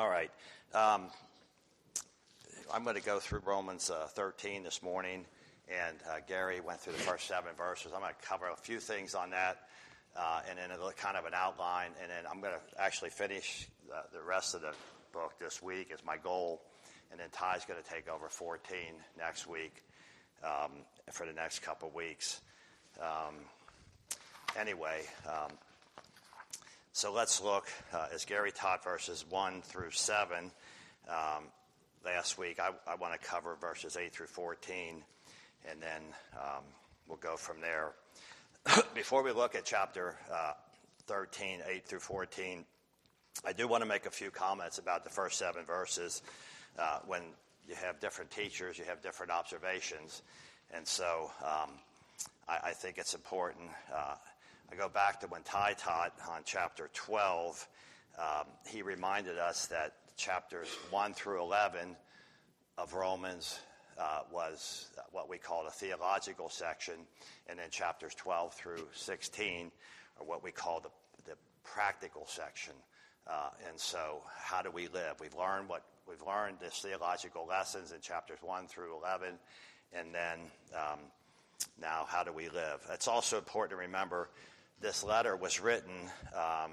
All right. Um, I'm going to go through Romans uh, 13 this morning, and uh, Gary went through the first seven verses. I'm going to cover a few things on that, uh, and then a kind of an outline, and then I'm going to actually finish uh, the rest of the book this week is my goal, and then Ty's going to take over 14 next week um, for the next couple of weeks. Um, anyway, um, so let's look, uh, as Gary taught verses 1 through 7 um, last week. I, I want to cover verses 8 through 14, and then um, we'll go from there. Before we look at chapter uh, 13, 8 through 14, I do want to make a few comments about the first seven verses. Uh, when you have different teachers, you have different observations. And so um, I, I, think it's important. I go back to when Ty taught on chapter 12. Um, he reminded us that chapters 1 through 11 of Romans uh, was what we call a theological section, and then chapters 12 through 16 are what we call the, the practical section. Uh, and so, how do we live? We've learned what we've learned this theological lessons in chapters 1 through 11, and then um, now how do we live? It's also important to remember this letter was written um,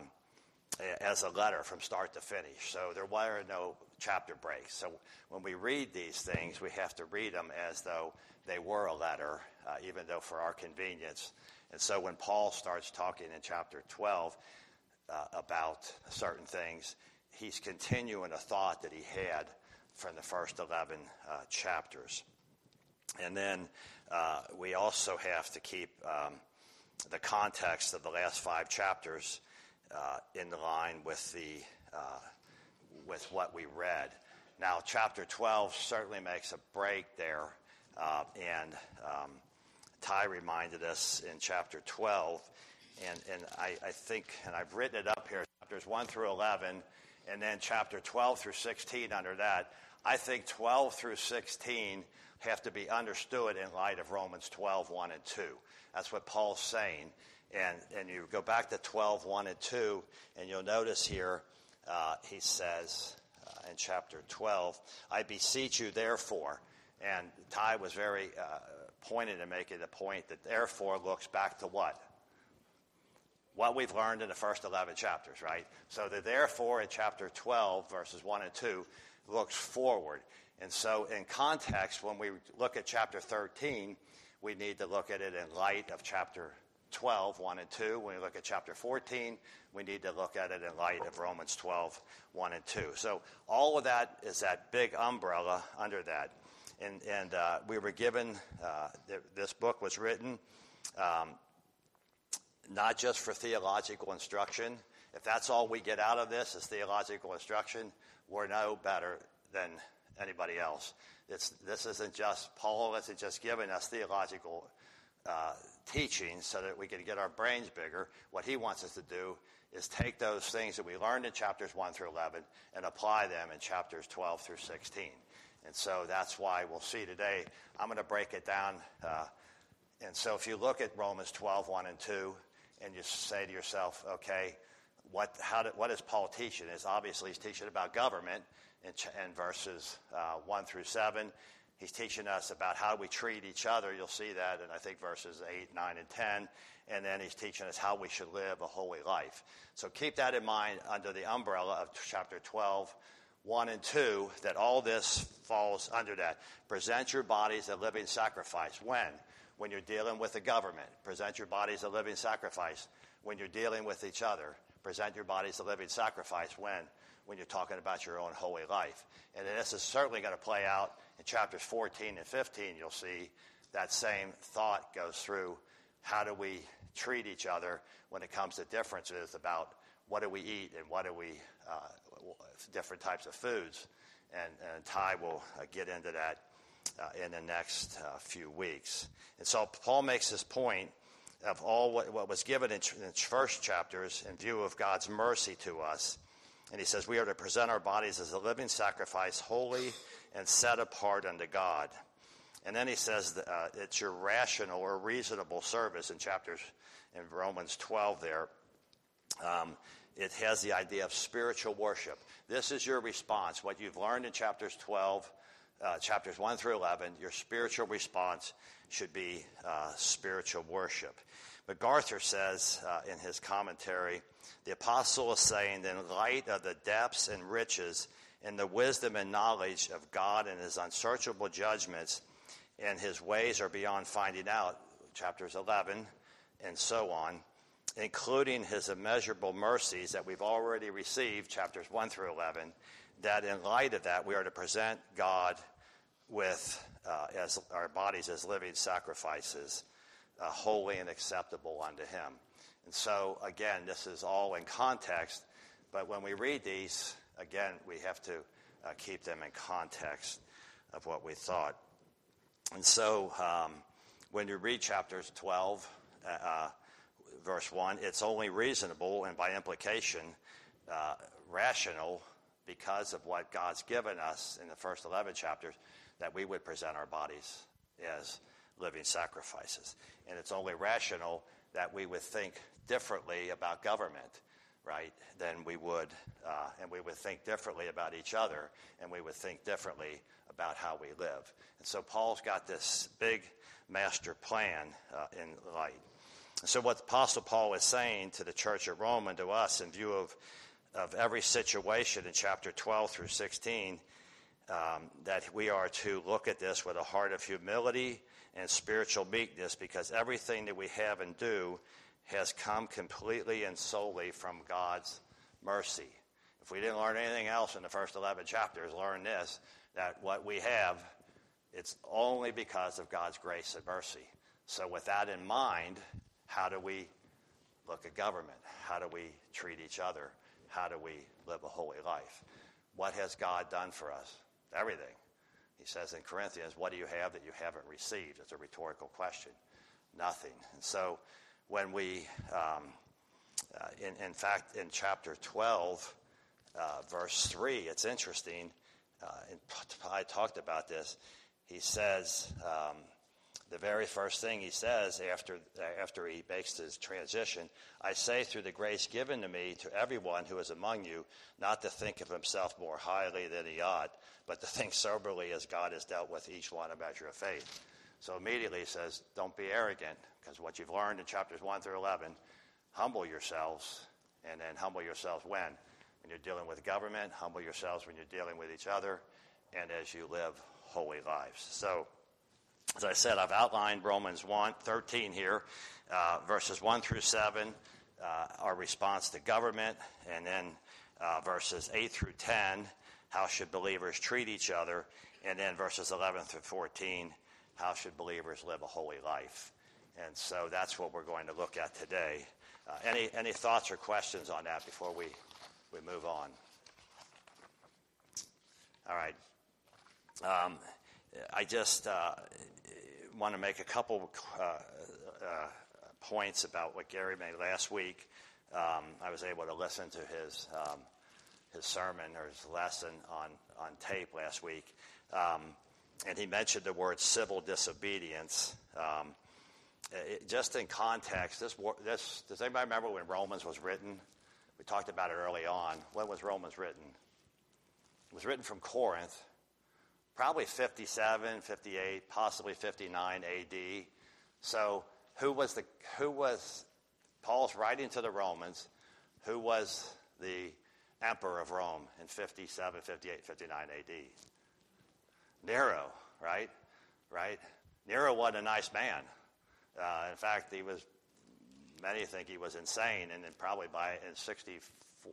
as a letter from start to finish. So there were no chapter breaks. So when we read these things, we have to read them as though they were a letter, uh, even though for our convenience. And so when Paul starts talking in chapter 12 uh, about certain things, he's continuing a thought that he had from the first 11 uh, chapters. And then uh, we also have to keep um, the context of the last five chapters uh, in line with the uh, with what we read. Now, chapter 12 certainly makes a break there, uh, and um, Ty reminded us in chapter 12, and, and I, I, think, and I've written it up here, chapters 1 through 11, and then chapter 12 through 16 under that. I think 12 through 16 have to be understood in light of Romans 12, 1 and 2. That's what Paul's saying. And, and you go back to 12, 1 and 2, and you'll notice here uh, he says uh, in chapter 12, I beseech you, therefore. And Ty was very uh, pointed in making the point that therefore looks back to what? What we've learned in the first 11 chapters, right? So the therefore in chapter 12, verses 1 and 2, looks forward. And so, in context, when we look at chapter 13, we need to look at it in light of chapter 12, 1 and 2. When we look at chapter 14, we need to look at it in light of Romans 12, 1 and 2. So all of that is that big umbrella under that. And, and uh, we were given, uh, th- this book was written um, not just for theological instruction. If that's all we get out of this is theological instruction, we're no better than anybody else. It's, this isn't just, Paul isn't just giving us theological uh, teaching so that we can get our brains bigger. What he wants us to do is take those things that we learned in chapters 1 through 11 and apply them in chapters 12 through 16. And so that's why we'll see today. I'm going to break it down. Uh, and so if you look at Romans 12, 1 and 2, and you say to yourself, okay, what, how did, what is Paul teaching? Is obviously he's teaching about government in, in verses uh, 1 through 7. He's teaching us about how we treat each other. You'll see that in, I think, verses 8, 9, and 10. And then he's teaching us how we should live a holy life. So keep that in mind under the umbrella of chapter 12, 1 and 2, that all this falls under that. Present your bodies a living sacrifice. When? When you're dealing with the government. Present your bodies a living sacrifice. When you're dealing with each other. Present your bodies a living sacrifice. When? When you're talking about your own holy life. And this is certainly going to play out in chapters 14 and 15. You'll see that same thought goes through how do we treat each other when it comes to differences about what do we eat and what do we, uh, different types of foods. And, and Ty will uh, get into that uh, in the next uh, few weeks. And so Paul makes this point of all what, what was given in, in first chapters in view of God's mercy to us and he says, We are to present our bodies as a living sacrifice, holy and set apart unto God. And then he says uh, it's your rational or reasonable service in chapters in Romans 12 there. Um, it has the idea of spiritual worship. This is your response. What you've learned in chapters 12, uh, chapters 1 through 11, your spiritual response should be uh, spiritual worship. MacArthur says uh, in his commentary, the apostle is saying in light of the depths and riches and the wisdom and knowledge of God and his unsearchable judgments and his ways are beyond finding out, chapters 11 and so on, including his immeasurable mercies that we've already received, chapters 1 through 11, that in light of that, we are to present God with uh, as our bodies as living sacrifices, uh, holy and acceptable unto him. And so, again, this is all in context, but when we read these, again, we have to uh, keep them in context of what we thought. And so, um, when you read chapters 12, uh, uh, verse 1, it's only reasonable and by implication uh, rational because of what God's given us in the first 11 chapters that we would present our bodies as living sacrifices. And it's only rational that we would think differently about government, right, than we would, uh, and we would think differently about each other, and we would think differently about how we live. And so Paul's got this big master plan uh, in light. So, what Apostle Paul is saying to the church at Rome and to us in view of, of every situation in chapter 12 through 16, um, that we are to look at this with a heart of humility and spiritual meekness because everything that we have and do has come completely and solely from God's mercy. If we didn't learn anything else in the first 11 chapters, learn this that what we have, it's only because of God's grace and mercy. So, with that in mind, how do we look at government? How do we treat each other? How do we live a holy life? What has God done for us? Everything. He says in Corinthians, What do you have that you haven't received? It's a rhetorical question. Nothing. And so when we, um, uh, in, in, fact, in chapter 12, uh, verse 3, it's interesting. Uh, I talked about this. He says, um, the very first thing he says after, after he makes his transition I say, through the grace given to me, to everyone who is among you, not to think of himself more highly than he ought, but to think soberly as God has dealt with each one a measure of faith. So immediately he says, Don't be arrogant, because what you've learned in chapters 1 through 11, humble yourselves, and then humble yourselves when? When you're dealing with government, humble yourselves when you're dealing with each other, and as you live holy lives. So, as I said, I've outlined Romans 1, 13 here, uh, verses 1 through 7, uh, our response to government, and then uh, verses 8 through 10, how should believers treat each other, and then verses 11 through 14, how should believers live a holy life. And so that's what we're going to look at today. Uh, any, any thoughts or questions on that before we, we move on? All right. Um, I just uh, want to make a couple uh, uh, points about what Gary made last week. Um, I was able to listen to his um, his sermon or his lesson on on tape last week, um, and he mentioned the word civil disobedience. Um, it, just in context, this this does anybody remember when Romans was written? We talked about it early on. When was Romans written? It was written from Corinth probably 57, 58, possibly 59 AD. So who was the who was Paul's writing to the Romans? Who was the emperor of Rome in 57, 58, 59 AD? Nero, right? Right? Nero wasn't a nice man. Uh, in fact, he was. Many think he was insane, and then probably by in 60,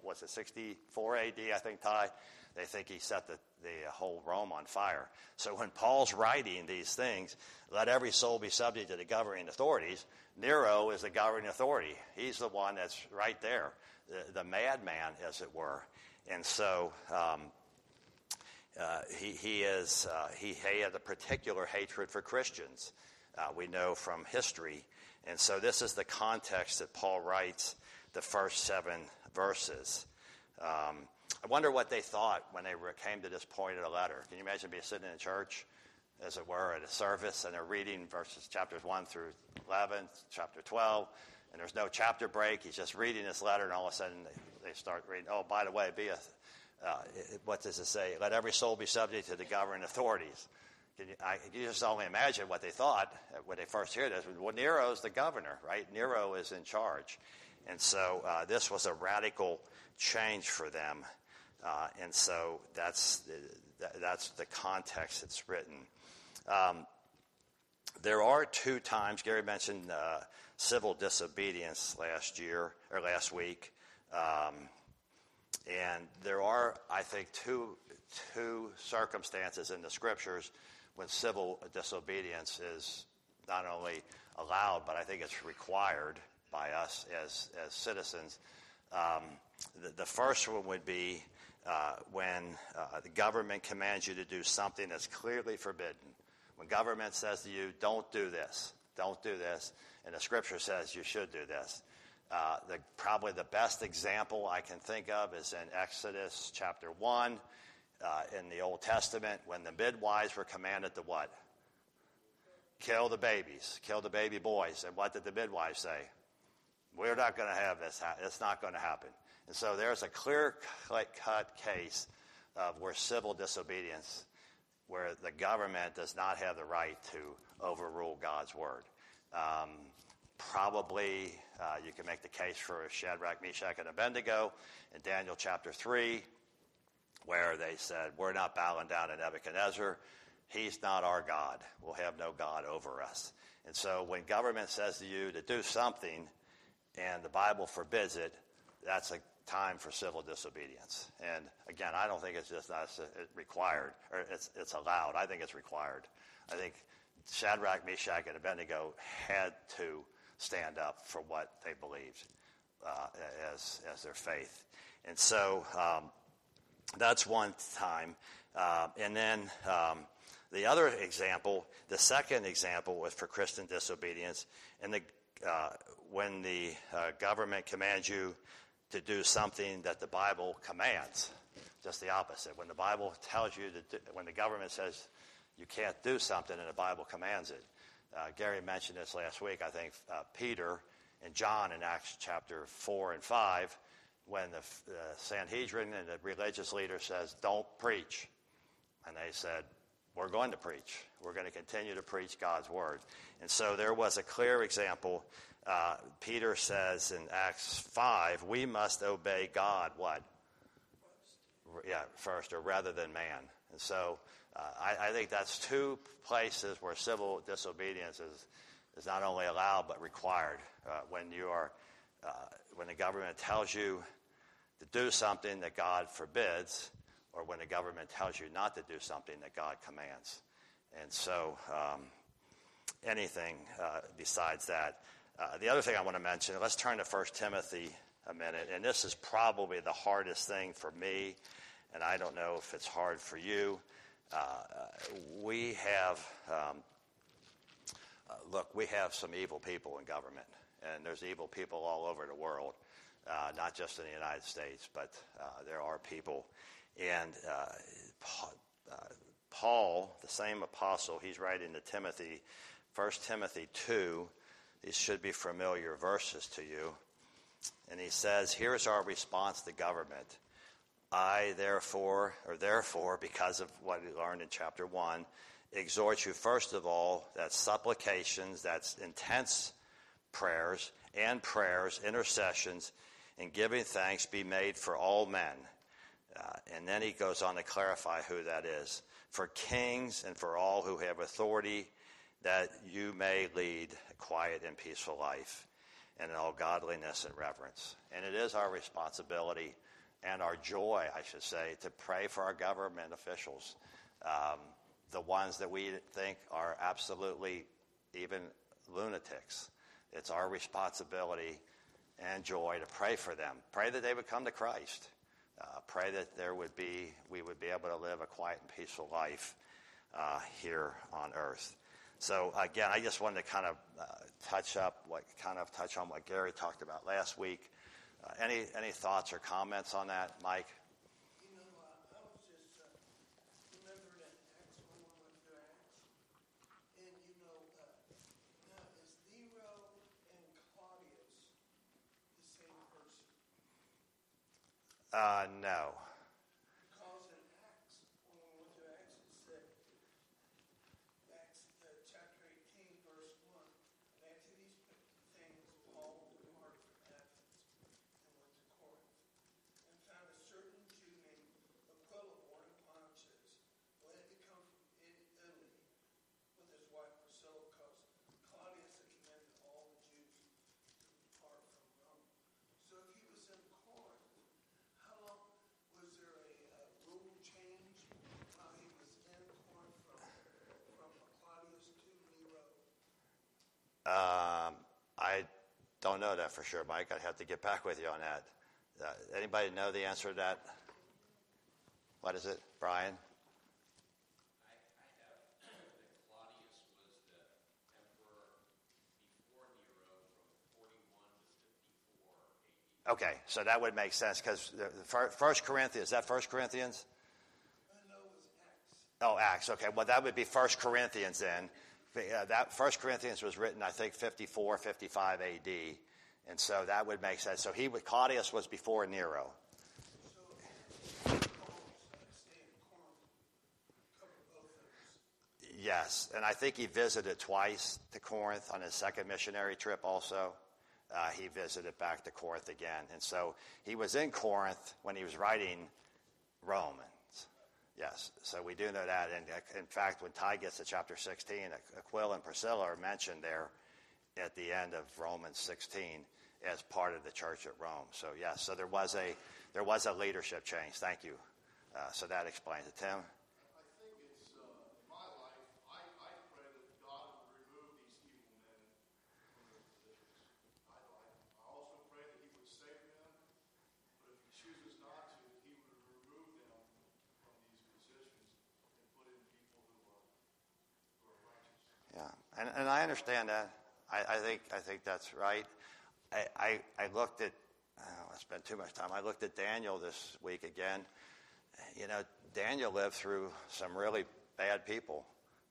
was it 64 AD? I think Ty they think he set the, the whole Rome on fire. So when Paul's writing these things, let every soul be subject to the governing authorities, Nero is the governing authority. He's the one that's right there, the, the madman, as it were. And so um, uh, he, he, is, uh, he had a particular hatred for Christians, uh, we know from history. And so this is the context that Paul writes the first seven verses. Um, I wonder what they thought when they came to this point of the letter. Can you imagine being sitting in a church, as it were, at a service, and they're reading verses chapters 1 through 11, chapter 12, and there's no chapter break. He's just reading this letter, and all of a sudden they start reading, oh, by the way, be a, uh, what does it say? Let every soul be subject to the governing authorities. Can you, I, you just only imagine what they thought when they first hear this. Well, Nero's the governor, right? Nero is in charge. And so uh, this was a radical change for them. Uh, and so that's, that's the context it's written. Um, there are two times, Gary mentioned uh, civil disobedience last year or last week. Um, and there are, I think, two, two circumstances in the scriptures when civil disobedience is not only allowed, but I think it's required by us as, as citizens. Um, the, the, first one would be uh, when uh, the government commands you to do something that's clearly forbidden. When government says to you, don't do this, don't do this, and the scripture says you should do this. Uh, the, probably the best example I can think of is in Exodus chapter 1 uh, in the Old Testament when the midwives were commanded to what? Kill the babies, kill the baby boys. And what did the midwives say? We're not going to have this. Ha- it's not going to happen. And so there's a clear cut case of where civil disobedience, where the government does not have the right to overrule God's word. Um, probably uh, you can make the case for Shadrach, Meshach, and Abednego in Daniel chapter 3, where they said, We're not bowing down to Nebuchadnezzar. He's not our God. We'll have no God over us. And so when government says to you to do something and the Bible forbids it, that's a time for civil disobedience. And again, I don't think it's just not required or it's, it's allowed. I think it's required. I think Shadrach, Meshach, and Abednego had to stand up for what they believed uh, as, as their faith. And so um, that's one time. Uh, and then um, the other example, the second example was for Christian disobedience. And the, uh, when the uh, government commands you to do something that the Bible commands, just the opposite. When the Bible tells you to, do, when the government says you can't do something and the Bible commands it, uh, Gary mentioned this last week. I think uh, Peter and John in Acts chapter 4 and 5, when the uh, Sanhedrin and the religious leader says, Don't preach. And they said, We're going to preach. We're going to continue to preach God's word. And so there was a clear example. Uh, Peter says in Acts 5, we must obey God, what? Yeah, first, or rather than man. And so uh, I, I, think that's two places where civil disobedience is, is not only allowed but required. Uh, when you are, uh, when the government tells you to do something that God forbids, or when the government tells you not to do something that God commands. And so, um, anything uh, besides that. Uh, the other thing I want to mention, let's turn to 1 Timothy a minute. And this is probably the hardest thing for me, and I don't know if it's hard for you. Uh, we have, um, uh, look, we have some evil people in government, and there's evil people all over the world, uh, not just in the United States, but uh, there are people. And uh, uh, Paul, the same apostle, he's writing to Timothy, 1 Timothy 2. These should be familiar verses to you. And he says, Here's our response to government. I, therefore, or therefore, because of what we learned in chapter 1, exhort you, first of all, that supplications, that's intense prayers and prayers, intercessions, and giving thanks be made for all men. Uh, and then he goes on to clarify who that is for kings and for all who have authority, that you may lead a quiet and peaceful life, and in all godliness and reverence. And it is our responsibility and our joy, I should say, to pray for our government officials, um, the ones that we think are absolutely even lunatics. It's our responsibility and joy to pray for them. Pray that they would come to Christ. Uh, pray that there would be, we would be able to live a quiet and peaceful life uh, here on earth. So again, I just wanted to kind of uh, touch up, what kind of touch on what Gary talked about last week uh, any, any thoughts or comments on that, Mike? Uh, no. I don't know that for sure, Mike. I'd have to get back with you on that. Uh, anybody know the answer to that? What is it, Brian? Okay, so that would make sense because First Corinthians, is that First Corinthians? Oh, Acts. Okay, well that would be First Corinthians then, that First Corinthians was written, I think, 54, 55 AD, and so that would make sense. So he, Claudius was before Nero. Yes, and I think he visited twice to Corinth on his second missionary trip. Also, uh, he visited back to Corinth again, and so he was in Corinth when he was writing Rome. Yes, so we do know that. And uh, in fact, when Ty gets to chapter 16, Aquila and Priscilla are mentioned there at the end of Romans 16 as part of the church at Rome. So yes, so there was a there was a leadership change. Thank you. Uh, so that explains it, Tim. And, and I understand that. I, I, think, I think that's right. I, I, I looked at, I spent too much time. I looked at Daniel this week again. You know, Daniel lived through some really bad people,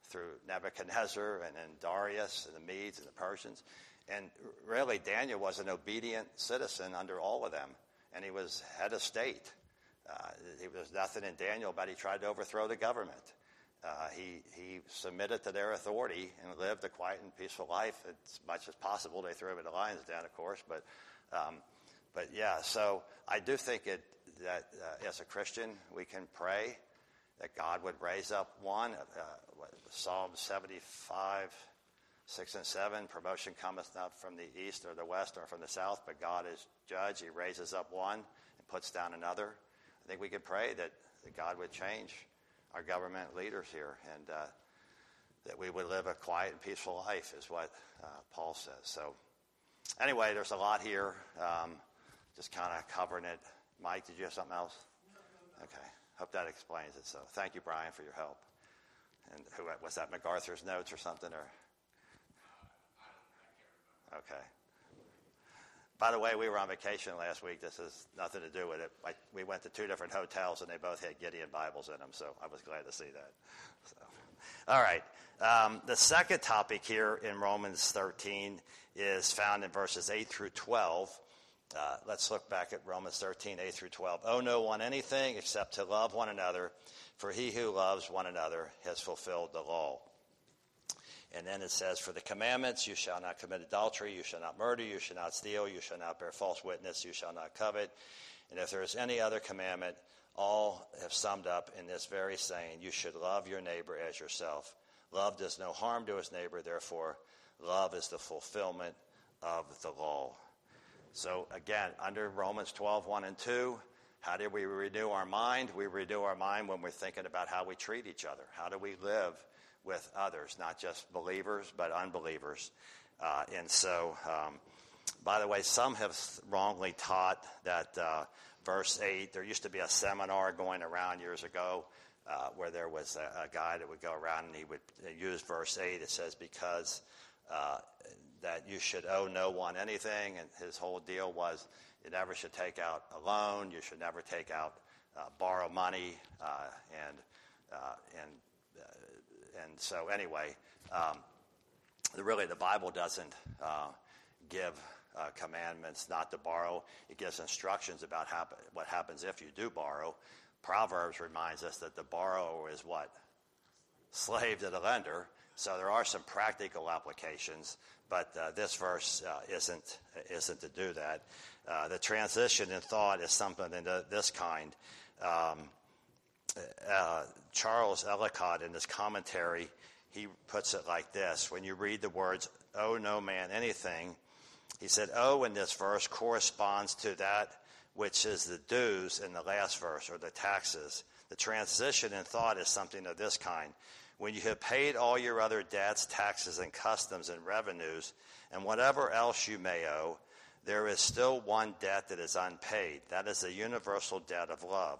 through Nebuchadnezzar and then Darius and the Medes and the Persians. And really, Daniel was an obedient citizen under all of them, and he was head of state. Uh, there was nothing in Daniel, but he tried to overthrow the government. Uh, he, he submitted to their authority and lived a quiet and peaceful life as much as possible. They threw him in the lion's den, of course, but, um, but yeah. So I do think it, that uh, as a Christian we can pray that God would raise up one. Uh, Psalm 75, 6 and 7, promotion cometh not from the east or the west or from the south, but God is judge. He raises up one and puts down another. I think we could pray that, that God would change our government leaders here, and uh, that we would live a quiet and peaceful life, is what uh, Paul says. So, anyway, there's a lot here. Um, just kind of covering it. Mike, did you have something else? Okay. Hope that explains it. So, thank you, Brian, for your help. And who was that? MacArthur's notes or something, or? Okay. By the way, we were on vacation last week. This has nothing to do with it. I, we went to two different hotels, and they both had Gideon Bibles in them, so I was glad to see that. So, all right. Um, the second topic here in Romans 13 is found in verses 8 through 12. Uh, let's look back at Romans 13, 8 through 12. Oh, no one anything except to love one another, for he who loves one another has fulfilled the law. And then it says, For the commandments, you shall not commit adultery, you shall not murder, you shall not steal, you shall not bear false witness, you shall not covet. And if there is any other commandment, all have summed up in this very saying, You should love your neighbor as yourself. Love does no harm to his neighbor, therefore, love is the fulfillment of the law. So, again, under Romans 12, 1 and 2, how do we renew our mind? We renew our mind when we're thinking about how we treat each other. How do we live with others, not just believers, but unbelievers. Uh, and so, um, by the way, some have wrongly taught that uh, verse 8, there used to be a seminar going around years ago uh, where there was a, a, guy that would go around and he would use verse 8. It says, because uh, that you should owe no one anything. And his whole deal was you never should take out a loan, you should never take out, uh, borrow money, uh, and, and and so anyway, um, really the Bible doesn't uh, give uh, commandments not to borrow. It gives instructions about happen, what happens if you do borrow. Proverbs reminds us that the borrower is what? Slave to the lender. So there are some practical applications, but uh, this verse uh, isn't isn't to do that. Uh, the transition in thought is something into this kind. Um, uh, Charles Ellicott, in his commentary, he puts it like this: When you read the words "owe no man anything," he said, oh, "owe" in this verse corresponds to that which is the dues in the last verse, or the taxes. The transition in thought is something of this kind. When you have paid all your other debts, taxes, and customs and revenues, and whatever else you may owe, there is still one debt that is unpaid. That is the universal debt of love.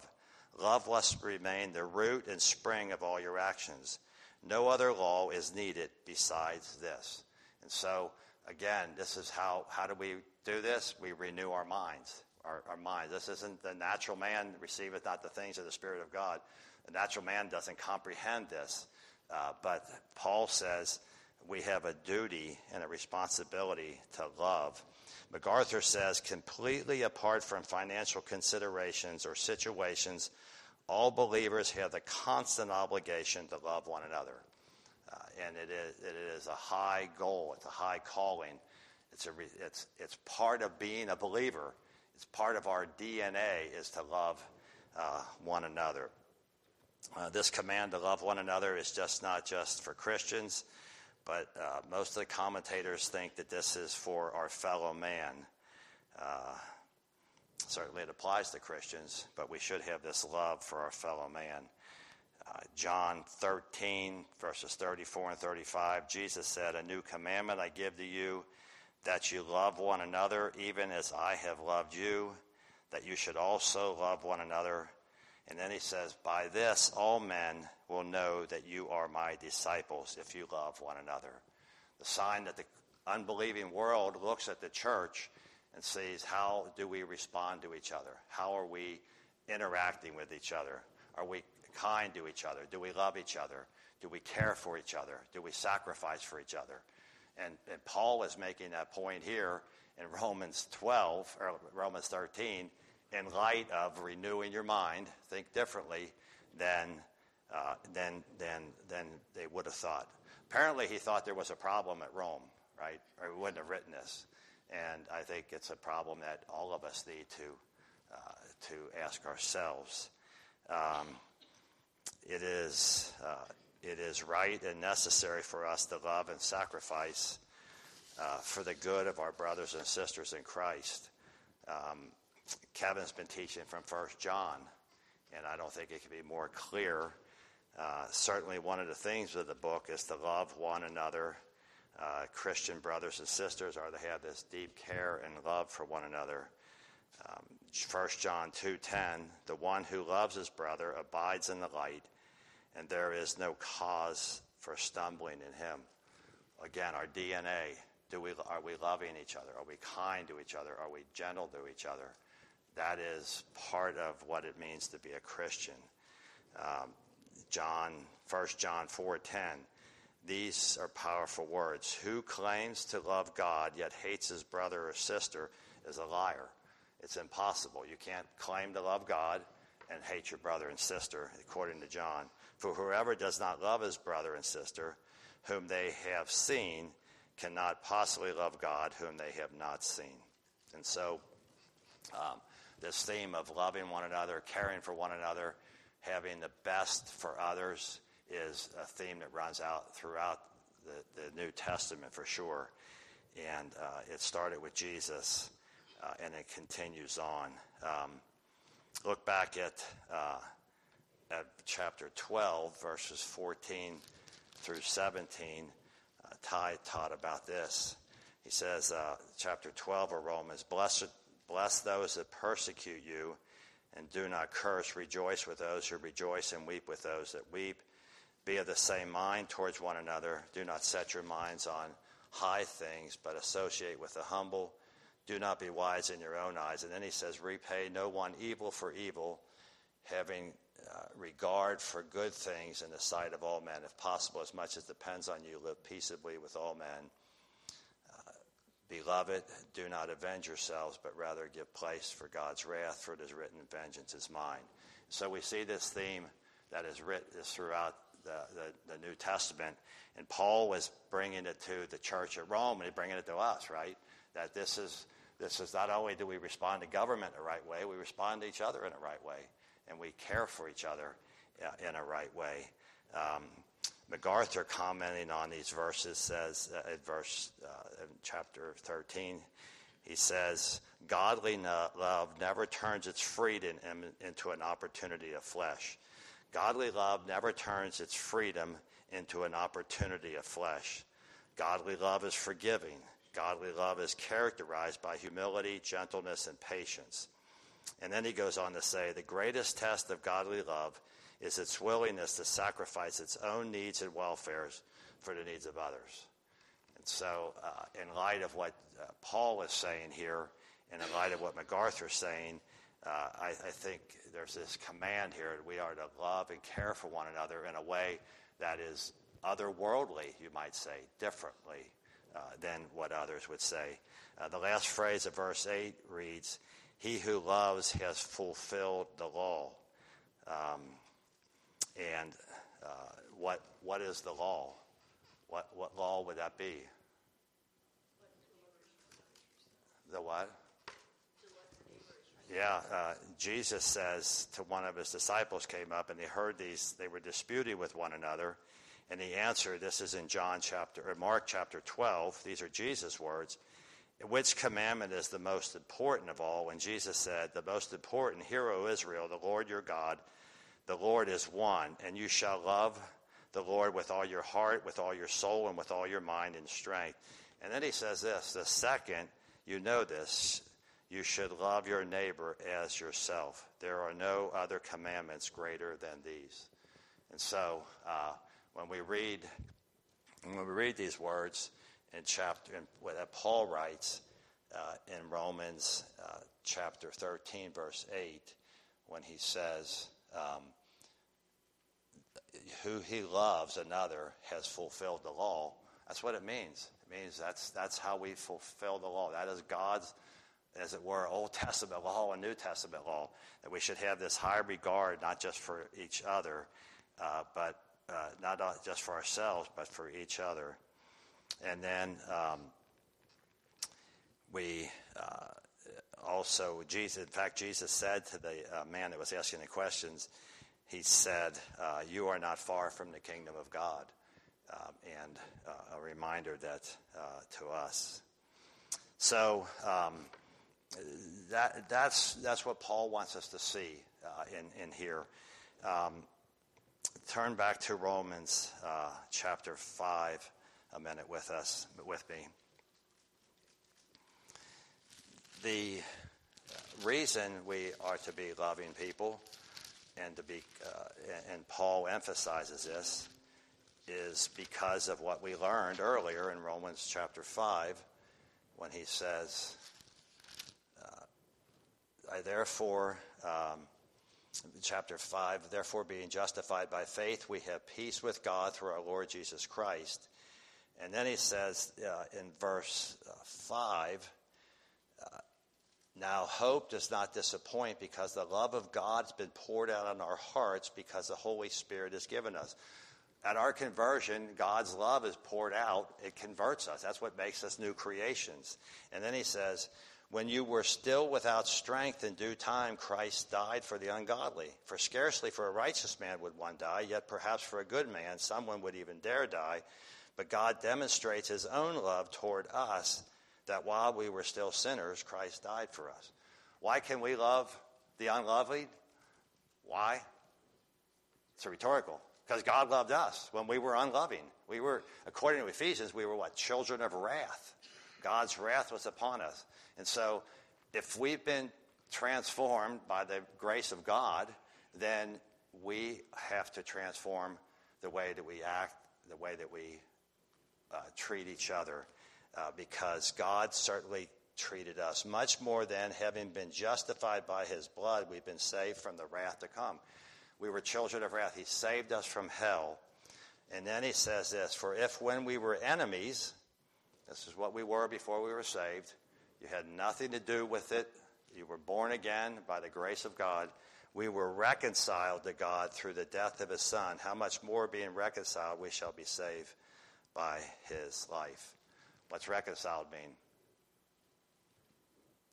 Love must remain the root and spring of all your actions. No other law is needed besides this. And so, again, this is how, how do we do this? We renew our minds. Our, our minds. This isn't the natural man receiveth not the things of the Spirit of God. The natural man doesn't comprehend this. Uh, but Paul says we have a duty and a responsibility to love. MacArthur says, completely apart from financial considerations or situations, all believers have the constant obligation to love one another. Uh, and it is, it is a high goal, it's a high calling. It's, a, it's, it's part of being a believer. It's part of our DNA is to love uh, one another. Uh, this command to love one another is just not just for Christians, but uh, most of the commentators think that this is for our fellow man. Uh, certainly it applies to Christians, but we should have this love for our fellow man. Uh, John 13, verses 34 and 35, Jesus said, A new commandment I give to you, that you love one another, even as I have loved you, that you should also love one another. And then he says, By this all men will know that you are my disciples if you love one another. The sign that the unbelieving world looks at the church and sees how do we respond to each other? How are we interacting with each other? Are we kind to each other? Do we love each other? Do we care for each other? Do we sacrifice for each other? And, and Paul is making that point here in Romans 12 or Romans 13 in light of renewing your mind, think differently than, uh, than, than, than they would have thought. Apparently, he thought there was a problem at Rome, right? Or he wouldn't have written this. And I think it's a problem that all of us need to, uh, to ask ourselves. Um, it, is, uh, it is right and necessary for us to love and sacrifice uh, for the good of our brothers and sisters in Christ. Um, Kevin's been teaching from First John, and I don't think it could be more clear. Uh, certainly, one of the themes of the book is to love one another. Uh, Christian brothers and sisters are to have this deep care and love for one another. Um, 1 John 2:10, the one who loves his brother abides in the light, and there is no cause for stumbling in him. Again, our DNA. Do we, are we loving each other? Are we kind to each other? Are we gentle to each other? That is part of what it means to be a Christian. Um, John, 1 John 4:10. These are powerful words. Who claims to love God yet hates his brother or sister is a liar. It's impossible. You can't claim to love God and hate your brother and sister, according to John. For whoever does not love his brother and sister, whom they have seen, cannot possibly love God, whom they have not seen. And so, um, this theme of loving one another, caring for one another, having the best for others is a theme that runs out throughout the, the New Testament for sure. And uh, it started with Jesus uh, and it continues on. Um, look back at, uh, at chapter 12, verses 14 through 17. Uh, Ty taught about this. He says, uh, chapter 12 of Romans, Blessed Bless those that persecute you, and do not curse. Rejoice with those who rejoice, and weep with those that weep. Be of the same mind towards one another. Do not set your minds on high things, but associate with the humble. Do not be wise in your own eyes. And then he says, Repay no one evil for evil, having uh, regard for good things in the sight of all men. If possible, as much as depends on you, live peaceably with all men Beloved, do not avenge yourselves, but rather give place for God's wrath, for it is written, Vengeance is mine. So we see this theme that is written throughout the, the, the, New Testament. And Paul was bringing it to the church at Rome, and he's bringing it to us, right? That this is, this is not only do we respond to government the right way, we respond to each other in the right way, and we care for each other uh, in a right way. Um, MacArthur, commenting on these verses, says uh, at verse uh, in chapter 13, he says, Godly love never turns its freedom into an opportunity of flesh. Godly love never turns its freedom into an opportunity of flesh. Godly love is forgiving. Godly love is characterized by humility, gentleness, and patience. And then he goes on to say the greatest test of godly love is its willingness to sacrifice its own needs and welfares for the needs of others. And so, uh, in light of what uh, Paul is saying here, and in light of what MacArthur is saying, uh, I, I, think there's this command here that we are to love and care for one another in a way that is otherworldly, you might say, differently uh, than what others would say. Uh, the last phrase of verse 8 reads, He who loves has fulfilled the law. Um, and uh, what, what is the law? What, what law would that be? The what? Yeah, uh, Jesus says to one of his disciples came up and they heard these, they were disputing with one another. And he answered, this is in John chapter, or Mark chapter 12, these are Jesus' words. Which commandment is the most important of all? And Jesus said, The most important, Hear, O Israel, the Lord your God, the Lord is one, and you shall love the Lord with all your heart, with all your soul, and with all your mind and strength. And then he says this the second, you know this, you should love your neighbor as yourself. There are no other commandments greater than these. And so, uh, when we read when we read these words in chapter in, that Paul writes uh, in Romans uh, chapter 13, verse 8, when he says, um, who he loves another has fulfilled the law. That's what it means. It means that's, that's how we fulfill the law. That is God's, as it were, Old Testament law and New Testament law. That we should have this high regard, not just for each other, uh, but uh, not just for ourselves, but for each other. And then um, we uh, also, Jesus, in fact, Jesus said to the uh, man that was asking the questions, he said, uh, You are not far from the kingdom of God. Um, and uh, a reminder that uh, to us. So um, that, that's, that's what Paul wants us to see uh, in, in here. Um, turn back to Romans uh, chapter 5 a minute with us, with me. The reason we are to be loving people and to be, uh, and Paul emphasizes this, is because of what we learned earlier in Romans chapter 5 when he says, uh, I therefore, um, chapter 5, therefore being justified by faith, we have peace with God through our Lord Jesus Christ. And then he says uh, in verse uh, 5, now, hope does not disappoint because the love of God has been poured out on our hearts because the Holy Spirit has given us. At our conversion, God's love is poured out. It converts us. That's what makes us new creations. And then he says, When you were still without strength in due time, Christ died for the ungodly. For scarcely for a righteous man would one die, yet perhaps for a good man, someone would even dare die. But God demonstrates his own love toward us that while we were still sinners, Christ died for us. Why can we love the unlovely? Why? It's rhetorical. Because God loved us when we were unloving. We were, according to Ephesians, we were what? Children of wrath. God's wrath was upon us. And so, if we've been transformed by the grace of God, then we have to transform the way that we act, the way that we uh, treat each other uh, because God certainly treated us much more than having been justified by his blood, we've been saved from the wrath to come. We were children of wrath. He saved us from hell. And then he says this For if when we were enemies, This is what we were before we were saved. You had nothing to do with it. You were born again by the grace of God. We were reconciled to God through the death of his son. How much more being reconciled we shall be saved by his life. What's reconciled mean?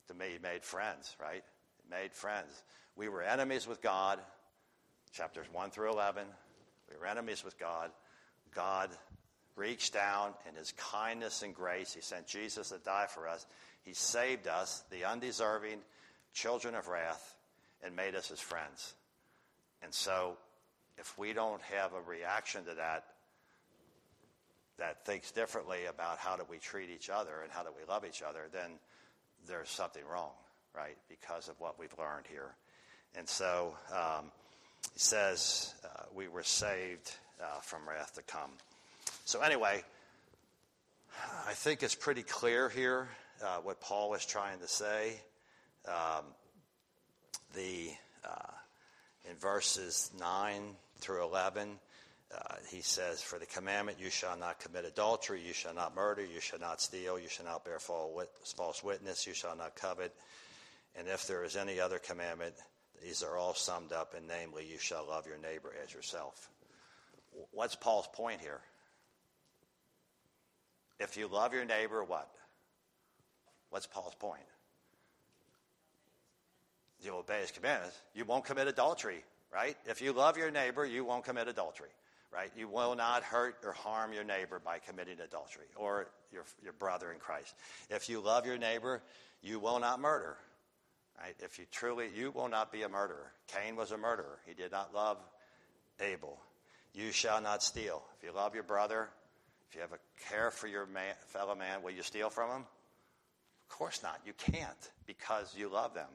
To me, made friends, right? Made friends. We were enemies with God, chapters 1 through 11. We were enemies with God. God reached down in his kindness and grace. He sent Jesus to die for us. He saved us, the undeserving children of wrath, and made us his friends. And so, if we don't have a reaction to that, that thinks differently about how do we treat each other and how do we love each other, then there's something wrong, right? Because of what we've learned here. And so um, he says uh, we were saved uh, from wrath to come. So, anyway, I think it's pretty clear here uh, what Paul is trying to say. Um, the uh, in verses 9 through 11, uh, he says, For the commandment, you shall not commit adultery, you shall not murder, you shall not steal, you shall not bear false witness, you shall not covet. And if there is any other commandment, these are all summed up, and namely, you shall love your neighbor as yourself. What's Paul's point here? If you love your neighbor, what? What's Paul's point? You obey his commandments. You won't commit adultery, right? If you love your neighbor, you won't commit adultery, right? You will not hurt or harm your neighbor by committing adultery or your, your brother in Christ. If you love your neighbor, you will not murder, right? If you truly, you will not be a murderer. Cain was a murderer. He did not love Abel. You shall not steal. If you love your brother, if you have a care for your man, fellow man, will you steal from him? Of course not. You can't because you love them.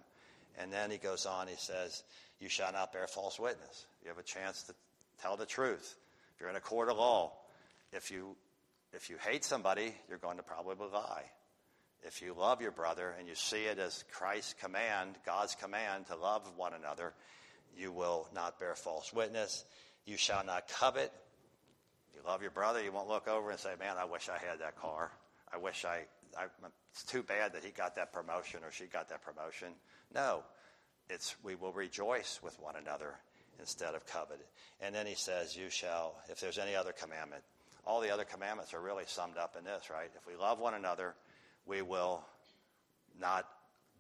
And then he goes on, he says, You shall not bear false witness. You have a chance to tell the truth. If you're in a court of law, if you, if you hate somebody, you're going to probably lie. If you love your brother and you see it as Christ's command, God's command to love one another, you will not bear false witness. You shall not covet You love your brother, you won't look over and say, man, I wish I had that car. I wish I, I it's too bad that he got that promotion or she got that promotion. No, it's we will rejoice with one another instead of covet. And then he says, you shall, if there's any other commandment, all the other commandments are really summed up in this, right? If we love one another, we will not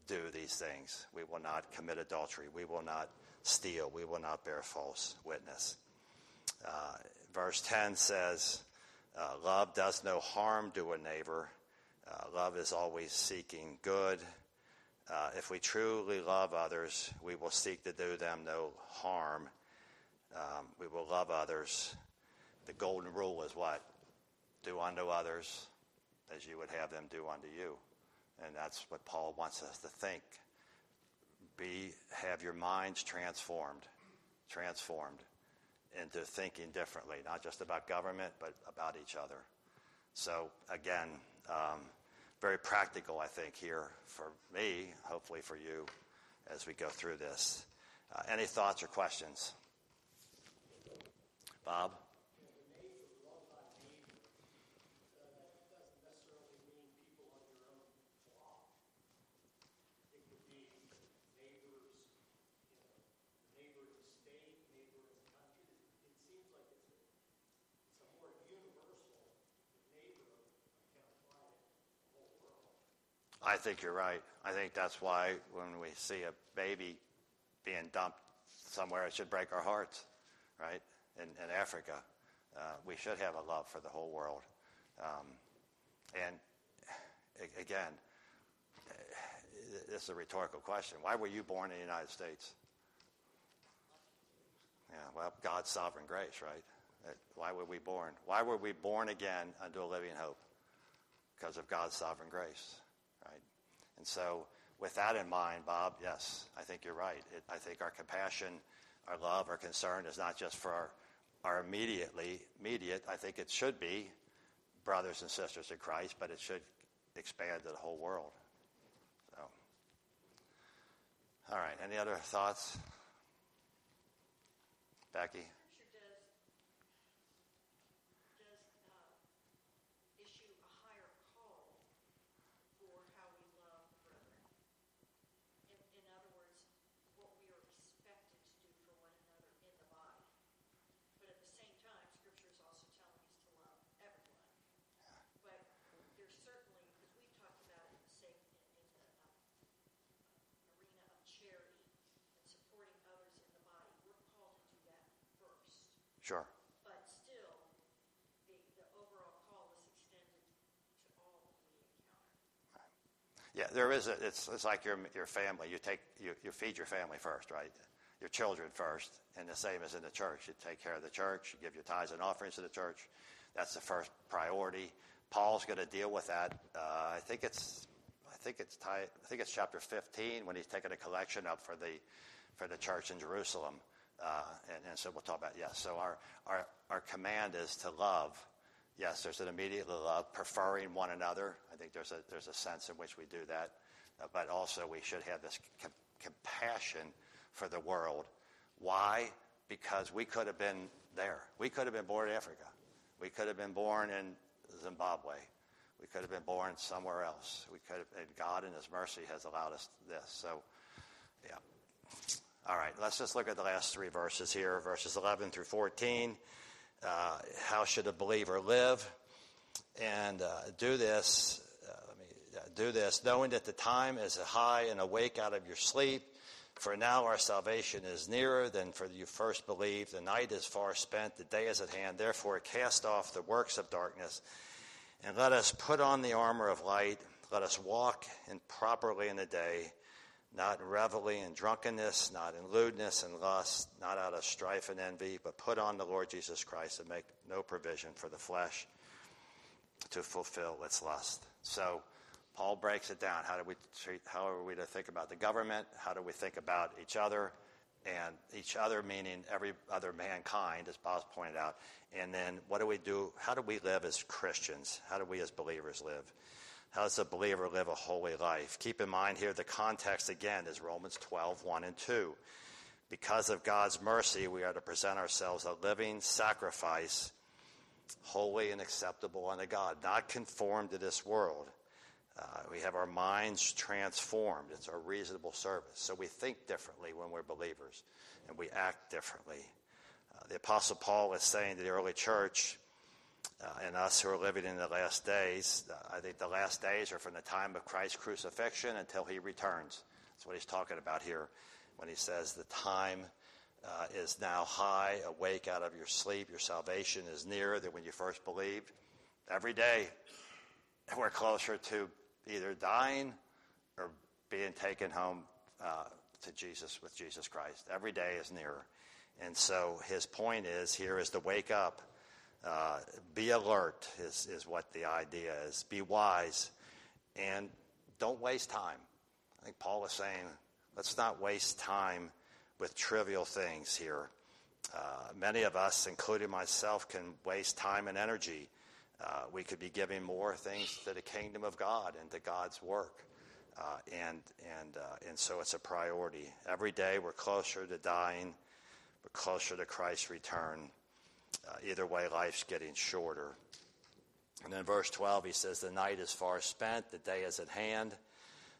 do these things. We will not commit adultery. We will not steal. We will not bear false witness. Uh, verse 10 says, uh, Love does no harm to a neighbor. Uh, love is always seeking good. Uh, if we truly love others, we will seek to do them no harm. Um, we will love others. The golden rule is what? Do unto others as you would have them do unto you. And that's what Paul wants us to think. Be, have your minds transformed. Transformed into thinking differently, not just about government, but about each other. So, again, um, very practical, I think, here for me, hopefully for you, as we go through this. Uh, any thoughts or questions? Bob? I think you're right. I think that's why when we see a baby being dumped somewhere, it should break our hearts, right? In, in Africa, uh, we should have a love for the whole world. Um, and again, this is a rhetorical question. Why were you born in the United States? Yeah, well, God's sovereign grace, right? Why were we born? Why were we born again unto a living hope? Because of God's sovereign grace. And so, with that in mind, Bob, yes, I think you're right. It, I think our compassion, our love, our concern is not just for our, our immediately immediate. I think it should be brothers and sisters in Christ, but it should expand to the whole world. So, all right. Any other thoughts, Becky? charity and supporting others in the body. We're called to do that first. Sure. But still, the, the overall call is extended to all that we encounter. Yeah, there is. A, it's, it's like your, your family. You take you, you feed your family first, right? Your children first, and the same as in the church. You take care of the church. You give your tithes and offerings to the church. That's the first priority. Paul's going to deal with that. Uh, I think it's think it's I think it's chapter 15 when he's taking a collection up for the for the church in Jerusalem. Uh, and, and, so we'll talk about yes. So our, our our command is to love. Yes, there's an immediate love, preferring one another. I think there's a there's a sense in which we do that, uh, but also we should have this com- compassion for the world. Why? Because we could have been there. We could have been born in Africa. We could have been born in Zimbabwe. We could have been born somewhere else. We could have, and God in His mercy has allowed us this. So, yeah. All right, let's just look at the last three verses here, verses 11 through 14. Uh, how should a believer live? And uh, do this. Uh, let me do this, knowing that the time is high and awake out of your sleep. For now our salvation is nearer than for you first believed. The night is far spent, the day is at hand. Therefore, cast off the works of darkness and let us put on the armor of light. Let us walk in properly in the day, not in revelry and drunkenness, not in lewdness and lust, not out of strife and envy, but put on the Lord Jesus Christ and make no provision for the flesh to fulfill its lust. So, Paul breaks it down. How do we treat, how are we to think about the government? How do we think about each other? And each other meaning every other mankind, as Bob's pointed out. And then what do we do? How do we live as Christians? How do we as believers live? How does a believer live a holy life? Keep in mind here the context again is Romans 12, 1 and 2. Because of God's mercy, we are to present ourselves a living sacrifice, holy and acceptable unto God, not conformed to this world uh, we have our minds transformed. It's our reasonable service. So we think differently when we're believers, and we act differently. Uh, the Apostle Paul is saying to the early church uh, and us who are living in the last days, uh, I think the last days are from the time of Christ's crucifixion until he returns. That's what he's talking about here when he says the time uh, is now high, awake out of your sleep. Your salvation is nearer than when you first believed. Every day, we're closer to either dying or being taken home uh, to Jesus with Jesus Christ. Every day is nearer. And so his point is here is to wake up, uh, be alert, is, is what the idea is. Be wise, and don't waste time. I think Paul is saying, let's not waste time with trivial things here. Uh, many of us, including myself, can waste time and energy uh, we could be giving more things to the kingdom of God and to God's work. Uh, and, and, uh, and so it's a priority. Every day we're closer to dying, we're closer to Christ's return. Uh, either way, life's getting shorter. And in verse 12, he says, The night is far spent, the day is at hand.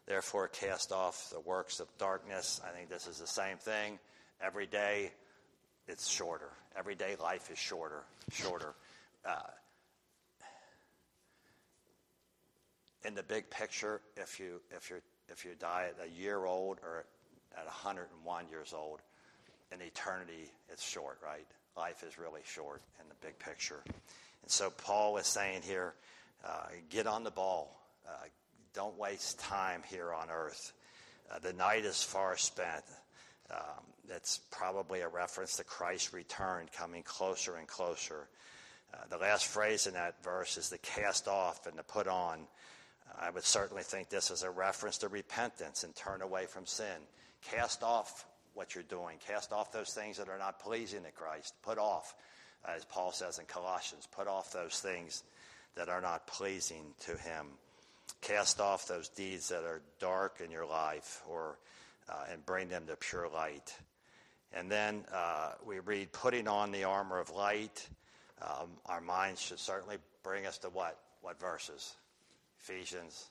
Therefore, cast off the works of darkness. I think this is the same thing. Every day, it's shorter. Every day, life is shorter, shorter. Uh, in the big picture, if you if you if you die at a year old or at 101 years old, in eternity it's short, right? Life is really short in the big picture, and so Paul is saying here, uh, get on the ball. Uh, don't waste time here on earth. Uh, the night is far spent. Um, that's probably a reference to Christ's return coming closer and closer. Uh, the last phrase in that verse is the cast off and the put on. I would certainly think this is a reference to repentance and turn away from sin. Cast off what you're doing. Cast off those things that are not pleasing to Christ. Put off, as Paul says in Colossians, put off those things that are not pleasing to Him. Cast off those deeds that are dark in your life or, uh, and bring them to pure light. And then uh, we read, putting on the armor of light. Um, our minds should certainly bring us to what? What verses? Ephesians.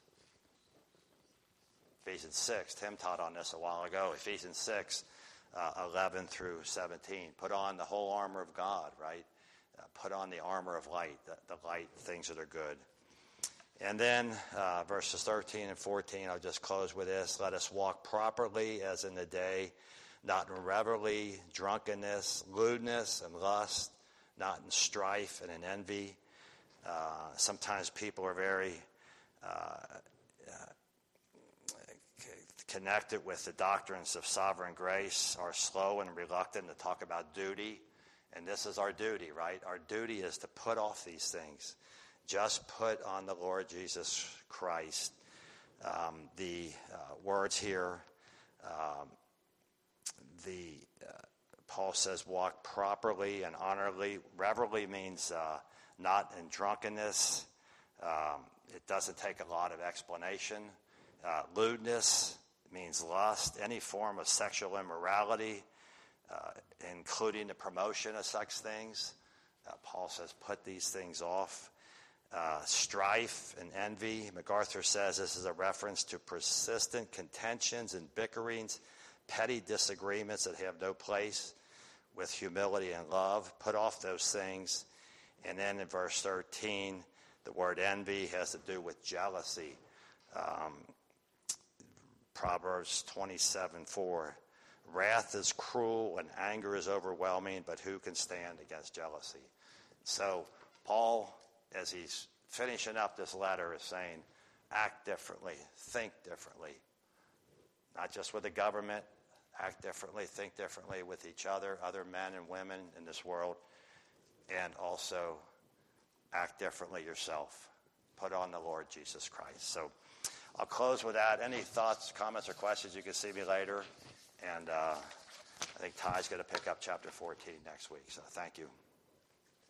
Ephesians 6. Tim taught on this a while ago. Ephesians 6, uh, 11 through 17. Put on the whole armor of God, right? Uh, put on the armor of light, the, the, light things that are good. And then uh, verses 13 and 14, I'll just close with this. Let us walk properly as in the day, not in revelry, drunkenness, lewdness, and lust not in strife and in envy. Uh, sometimes people are very connected with the doctrines of sovereign grace, are slow and reluctant to talk about duty. And this is our duty, right? Our duty is to put off these things. Just put on the Lord Jesus Christ. Um, the uh, words here, um, the uh, Paul says, walk properly and honorably. Reverently means uh, not in drunkenness. Um, it doesn't take a lot of explanation. Uh, lewdness means lust, any form of sexual immorality, uh, including the promotion of such things. Uh, Paul says, put these things off. Uh, strife and envy. MacArthur says this is a reference to persistent contentions and bickerings, petty disagreements that have no place with humility and love. Put off those things. And then in verse 13, the word envy has to do with jealousy. Um, Proverbs 27 4. Wrath is cruel and anger is overwhelming, but who can stand against jealousy? So, Paul, as he's finishing up this letter, is saying, act differently, think differently. Not just with the government, act differently, think differently with each other, other men and women in this world, and also act differently yourself. Put on the Lord Jesus Christ. So, I'll close with that. Any thoughts, comments, or questions, you can see me later. And uh, I think Ty's going to pick up chapter 14 next week. So thank you.